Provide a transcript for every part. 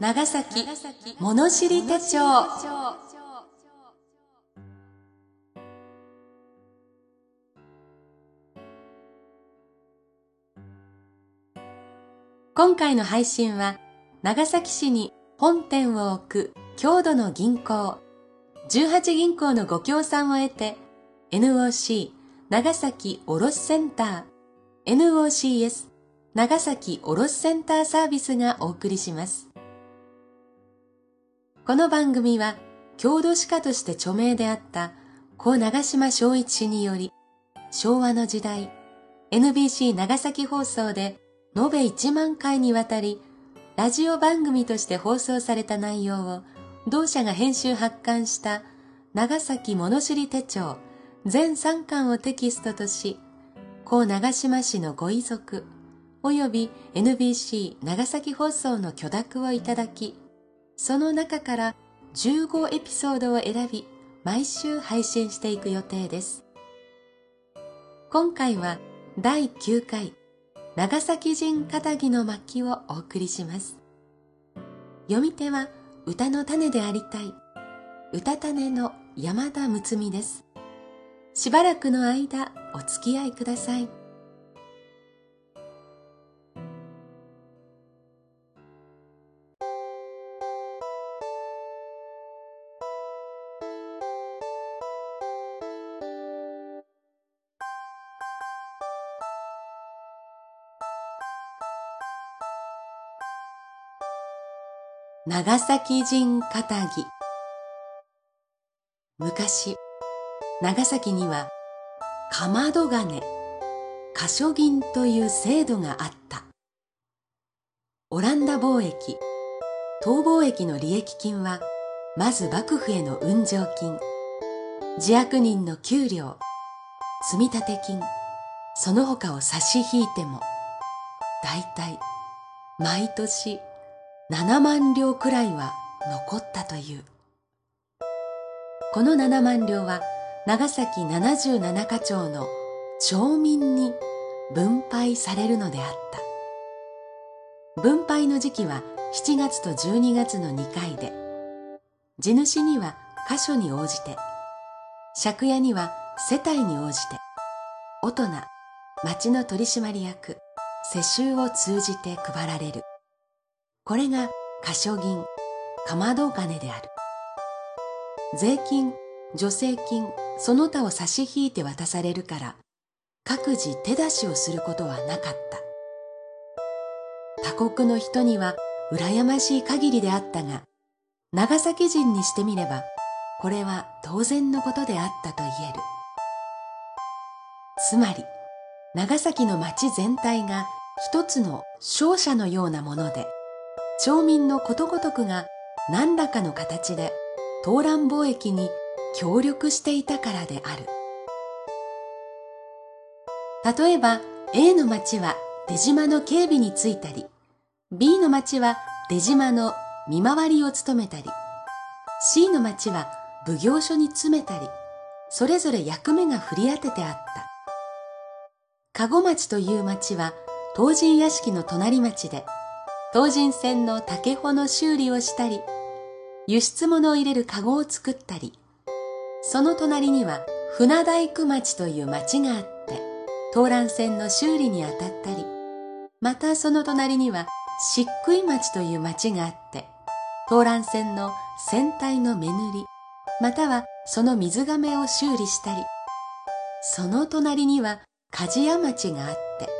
長崎物知り手帳。今回の配信は長崎市に本店を置く郷土の銀行。18銀行のご協賛を得て NOC 長崎卸センター。NOCS 長崎卸センターサービスがお送りします。この番組は郷土史家として著名であった故長島昭一氏により昭和の時代 NBC 長崎放送で延べ1万回にわたりラジオ番組として放送された内容を同社が編集発刊した長崎物知り手帳全3巻をテキストとし故長島市のご遺族及び NBC 長崎放送の許諾をいただきその中から15エピソードを選び毎週配信していく予定です。今回は第9回長崎人片木の巻をお送りします。読み手は歌の種でありたい歌種の山田睦美です。しばらくの間お付き合いください。長崎人片木昔長崎にはかまど金過所銀という制度があった。オランダ貿易逃亡益の利益金はまず幕府への運上金。自悪人の給料積立金。その他を差し引いても大体毎年7万両くらいは残ったという。この7万両は長崎77課長の町民に分配されるのであった。分配の時期は7月と12月の2回で地主には箇所に応じて借家には世帯に応じて大人町の取締役世襲を通じて配られる。これが過所銀、かまど金である。税金、助成金、その他を差し引いて渡されるから、各自手出しをすることはなかった。他国の人には羨ましい限りであったが、長崎人にしてみれば、これは当然のことであったと言える。つまり、長崎の町全体が一つの商社のようなもので、町民のことごとくが何らかの形で東蘭貿易に協力していたからである。例えば A の町は出島の警備についたり、B の町は出島の見回りを務めたり、C の町は奉行所に詰めたり、それぞれ役目が振り当ててあった。籠町という町は東神屋敷の隣町で、東神線の竹穂の修理をしたり、輸出物を入れるカゴを作ったり、その隣には船大工町という町があって、東蘭線の修理に当たったり、またその隣には漆喰町という町があって、東蘭線の船体の目塗り、またはその水亀を修理したり、その隣には鍛冶屋町があって、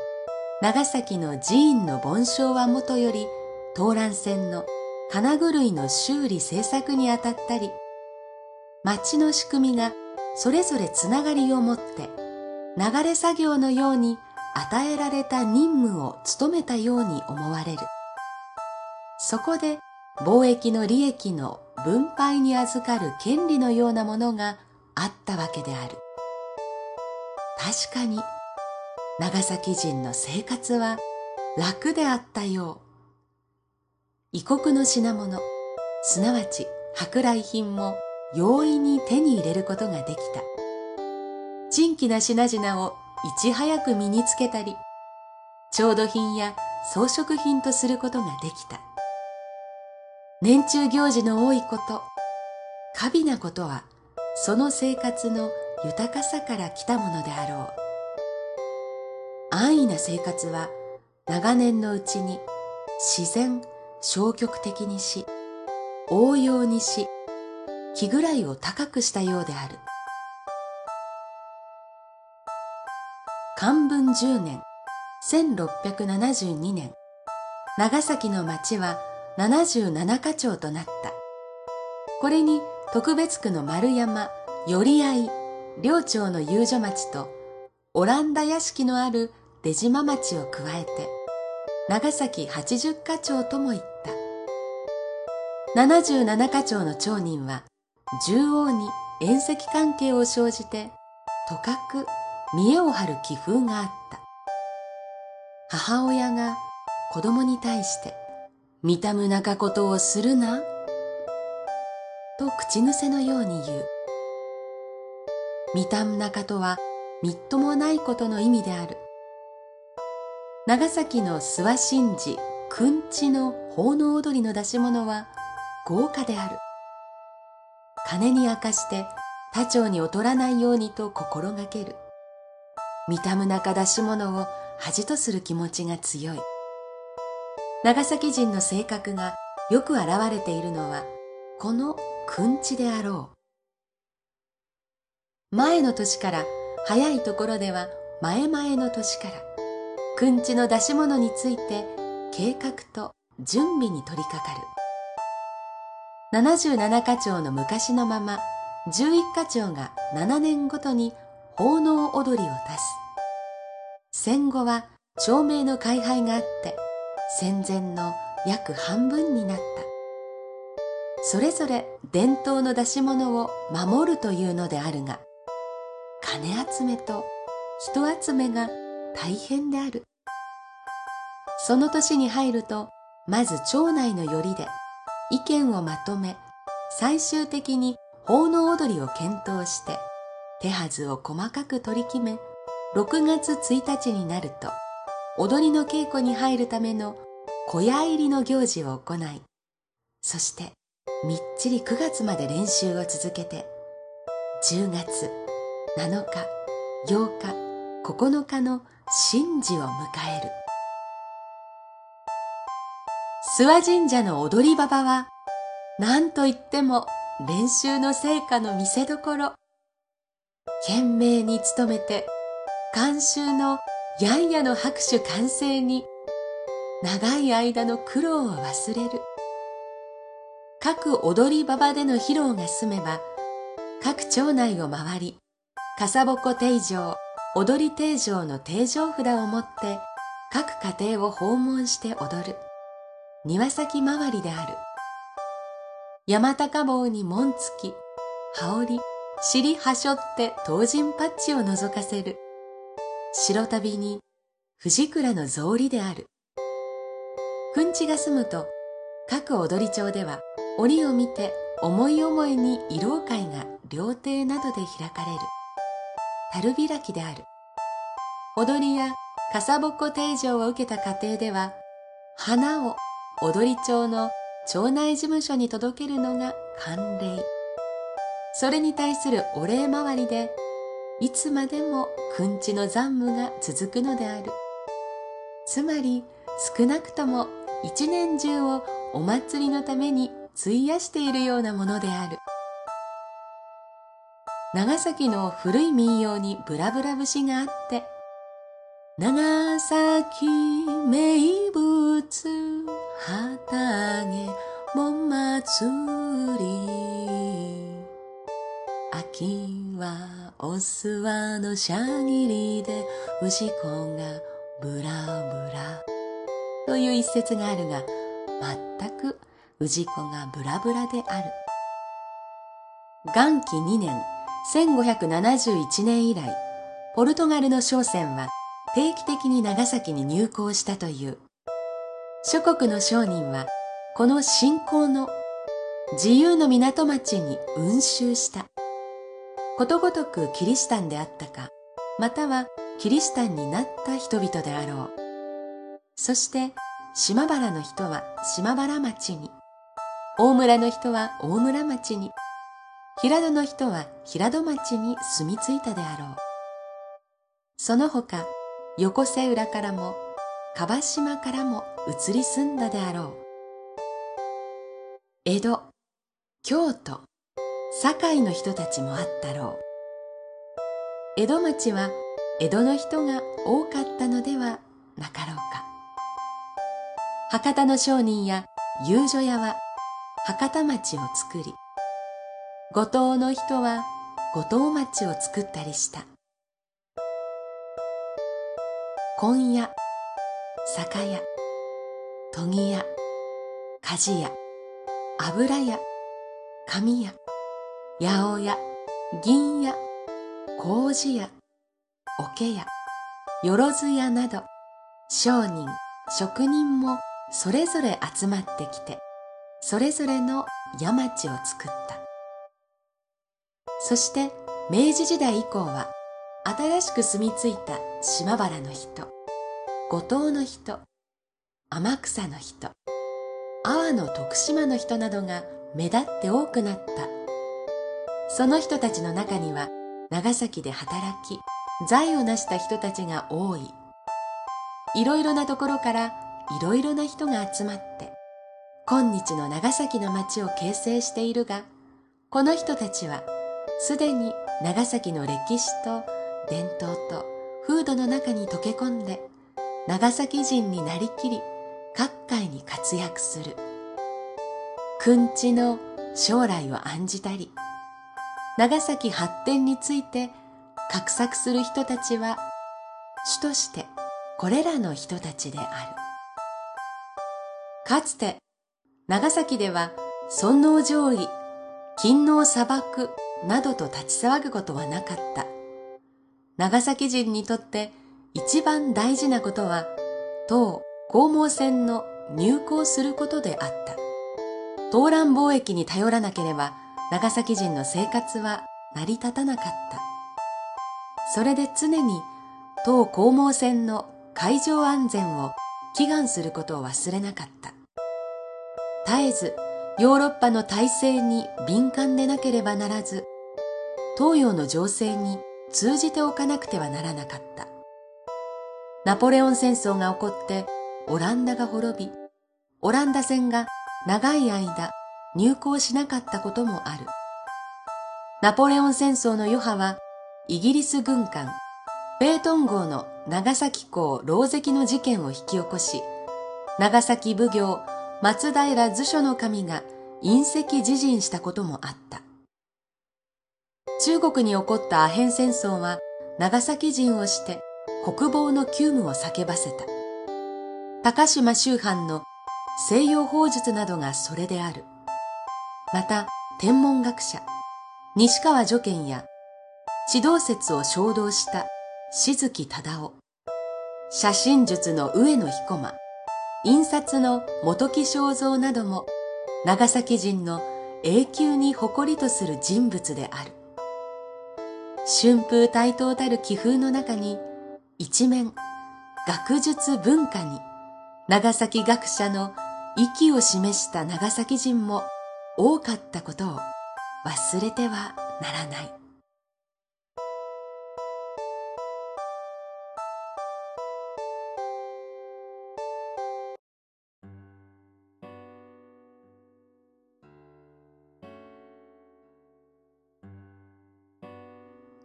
長崎の寺院の盆栽はもとより、東蘭線の金具類の修理製作にあたったり、町の仕組みがそれぞれつながりを持って、流れ作業のように与えられた任務を務めたように思われる。そこで貿易の利益の分配に預かる権利のようなものがあったわけである。確かに長崎人の生活は楽であったよう。異国の品物、すなわち舶来品も容易に手に入れることができた。珍奇な品々をいち早く身につけたり、調度品や装飾品とすることができた。年中行事の多いこと、過敏なことは、その生活の豊かさから来たものであろう。安易な生活は長年のうちに自然消極的にし、応用にし、気ぐらいを高くしたようである。漢文10年、1672年、長崎の町は77課長となった。これに特別区の丸山、寄合、両町の遊女町と、オランダ屋敷のある出島町を加えて、長崎八十課長とも言った。77課長の町人は、縦横に縁石関係を生じて、とかく見栄を張る気風があった。母親が子供に対して、見たむなかことをするな、と口癖のように言う。見たむなかとは、みっともないことの意味である。長崎の諏訪神事、くんちの奉納踊りの出し物は豪華である。金に明かして他町に劣らないようにと心がける。見たむなか出し物を恥とする気持ちが強い。長崎人の性格がよく現れているのは、このくんちであろう。前の年から早いところでは前々の年から、くんちの出し物について計画と準備に取り掛かる。77課長の昔のまま、11課長が7年ごとに奉納踊りを出す。戦後は町名の改廃があって戦前の約半分になった。それぞれ伝統の出し物を守るというのであるが、金集めと人集めが大変である。その年に入ると、まず町内のよりで意見をまとめ、最終的に奉納踊りを検討して、手はずを細かく取り決め、6月1日になると、踊りの稽古に入るための小屋入りの行事を行い、そしてみっちり9月まで練習を続けて、10月7日、8日、9日の神事を迎える。諏訪神社の踊り場場は、何と言っても練習の成果の見せどころ。懸命に努めて監修のやんやの拍手完成に長い間の苦労を忘れる。各踊り場場での披露が済めば、各町内を回り、笠鉾定場、踊り定場の定場札を持って各家庭を訪問して踊る。庭先回りである。山高帽に門付き、羽織、尻はしょって当人パッチを覗かせる。白旅に藤倉の草履である。くんちが済むと、各踊り町では折を見て思い思いに慰労会が料亭などで開かれる。樽開きである。踊りや笠ぼこ定常を受けた家庭では、花を踊り町の町内事務所に届けるのが慣例。それに対するお礼回りでいつまでもくんちの残務が続くのである。つまり少なくとも一年中をお祭りのために費やしているようなものである。長崎の古い民謡にブラブラ節があって、長崎名物旗揚げ盆祭り。秋はお諏訪のしゃぎりで牛子がブラブラ。という一節があるが全く氏子がブラブラである。元紀2年1571年以来ポルトガルの商船は定期的に長崎に入港したという諸国の商人はこの新興の自由の港町に運州したことごとくキリシタンであったか、またはキリシタンになった人々であろう。そして、島原の人は島原町に、大村の人は大村町に、平戸の人は平戸町に住み着いたであろう。その他、横瀬浦からも、樺島からも移り住んだであろう。江戸、京都、堺の人たちもあったろう。江戸町は江戸の人が多かったのではなかろうか。博多の商人や遊女屋は博多町を作り、五島の人は五島町を作ったりした。今夜、酒屋、研ぎ屋、鍛冶屋、油屋、紙屋、八百屋、銀屋、麹屋、桶屋、よろず屋など、商人、職人もそれぞれ集まってきて、それぞれの山町を作った。そして明治時代以降は新しく住み着いた島原の人、五島の人、天草の人、阿波の徳島の人などが目立って多くなった。その人たちの中には長崎で働き、財を成した人たちが多い。いろいろなところからいろいろな人が集まって、今日の長崎の町を形成しているが、この人たちはすでに長崎の歴史と伝統と風土の中に溶け込んで、長崎人になりきり、各界に活躍する。くんちの将来を案じたり、長崎発展について画策する人たちは、主としてこれらの人たちである。かつて、長崎では、尊王攘夷、勤王砂漠などと立ち騒ぐことはなかった。長崎人にとって一番大事なことは、当黄毛線の入港することであった。東蘭貿易に頼らなければ、長崎人の生活は成り立たなかった。それで常に当黄毛線の海上安全を祈願することを忘れなかった。絶えずヨーロッパの体制に敏感でなければならず、東洋の情勢に通じておかなくてはならなかった。ナポレオン戦争が起こってオランダが滅び、オランダ船が長い間入港しなかったこともある。ナポレオン戦争の余波は、イギリス軍艦、ペートン号の長崎港牢石の事件を引き起こし、長崎奉行松平図書の神が隕石自陣したこともあった。中国に起こったアヘン戦争は長崎人をして国防の急務を叫ばせた。高島周藩の西洋法術などがそれである。また、天文学者、西川助賢や、指導説を衝動した静木忠夫、写真術の上野彦馬、印刷の元木正蔵なども、長崎人の永久に誇りとする人物である。春風対等たる気風の中に、一面、学術文化に、長崎学者の息を示した長崎人も多かったことを忘れてはならない。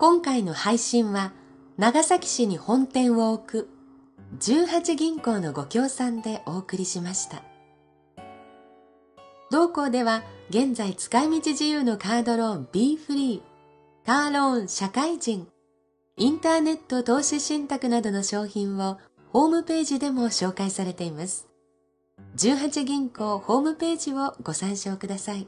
今回の配信は長崎市に本店を置く18銀行のご協賛でお送りしました。同行では現在使い道自由のカードローン B フリー、カーローン社会人、インターネット投資信託などの商品をホームページでも紹介されています。18銀行ホームページをご参照ください。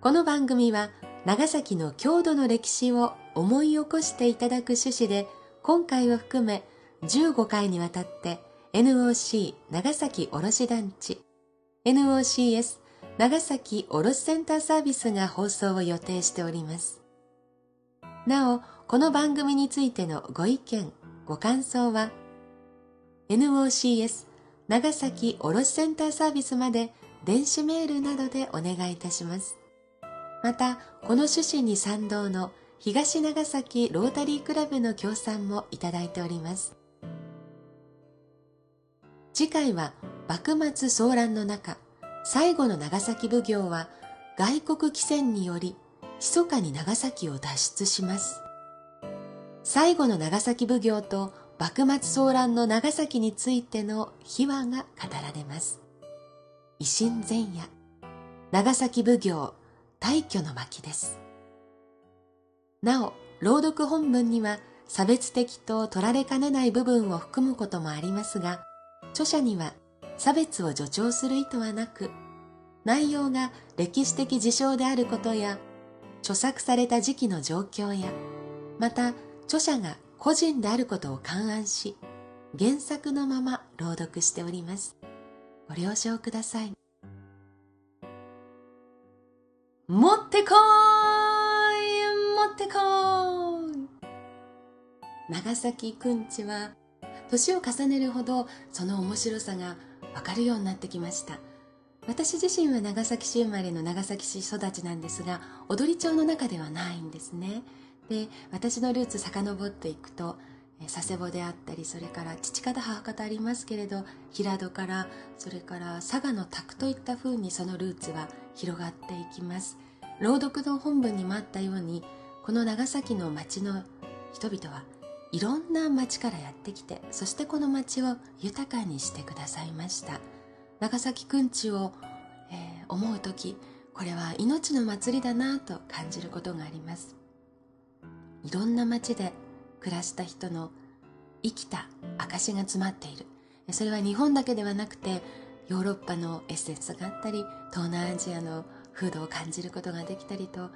この番組は長崎の郷土の歴史を思い起こしていただく趣旨で今回を含め15回にわたって NOC 長崎卸団地 NOCS 長崎卸センターサービスが放送を予定しております。なお、この番組についてのご意見、ご感想は NOCS 長崎卸センターサービスまで電子メールなどでお願いいたします。また、この趣旨に賛同の東長崎ロータリークラブの協賛もいただいております。次回は幕末騒乱の中、最後の長崎奉行は外国汽船により密かに長崎を脱出します。最後の長崎奉行と幕末騒乱の長崎についての秘話が語られます。維新前夜、長崎奉行、大挙の巻です。なお、朗読本文には差別的と取られかねない部分を含むこともありますが、著者には差別を助長する意図はなく、内容が歴史的事象であることや、著作された時期の状況や、また著者が個人であることを勘案し、原作のまま朗読しております。ご了承ください。持ってこい持ってこい長崎くんちは年を重ねるほどその面白さがわかるようになってきました。私自身は長崎市生まれの長崎市育ちなんですが踊り町の中ではないんですね。で私のルーツ遡っていくと佐世保であったりそれから父方母方ありますけれど平戸からそれから佐賀の宅といった風にそのルーツは広がっていきます。朗読の本文にもあったようにこの長崎の町の人々はいろんな町からやってきてそしてこの町を豊かにしてくださいました。長崎くんちを、えー、思う時これは命の祭りだなと感じることがあります。いろんな町で暮らした人の生きた証が詰まっている。それは日本だけではなくてヨーロッパのエッセンスがあったり東南アジアの風土を感じることができたりと、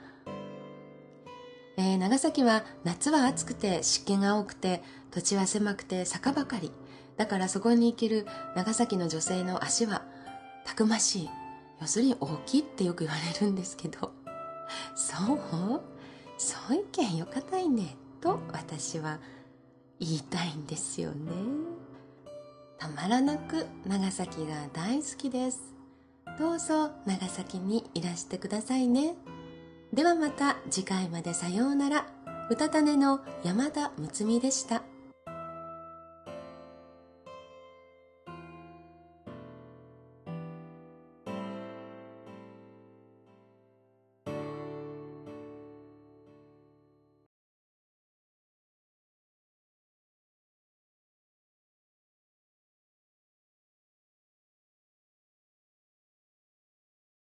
えー、長崎は夏は暑くて湿気が多くて土地は狭くて坂ばかり。だからそこに生きる長崎の女性の足はたくましい。要するに大きいってよく言われるんですけど。そう？そういけんよかたいね。と私は言いたいんですよね。たまらなく長崎が大好きです。どうぞ長崎にいらしてくださいね。ではまた次回までさようなら。歌種の山田睦美でした。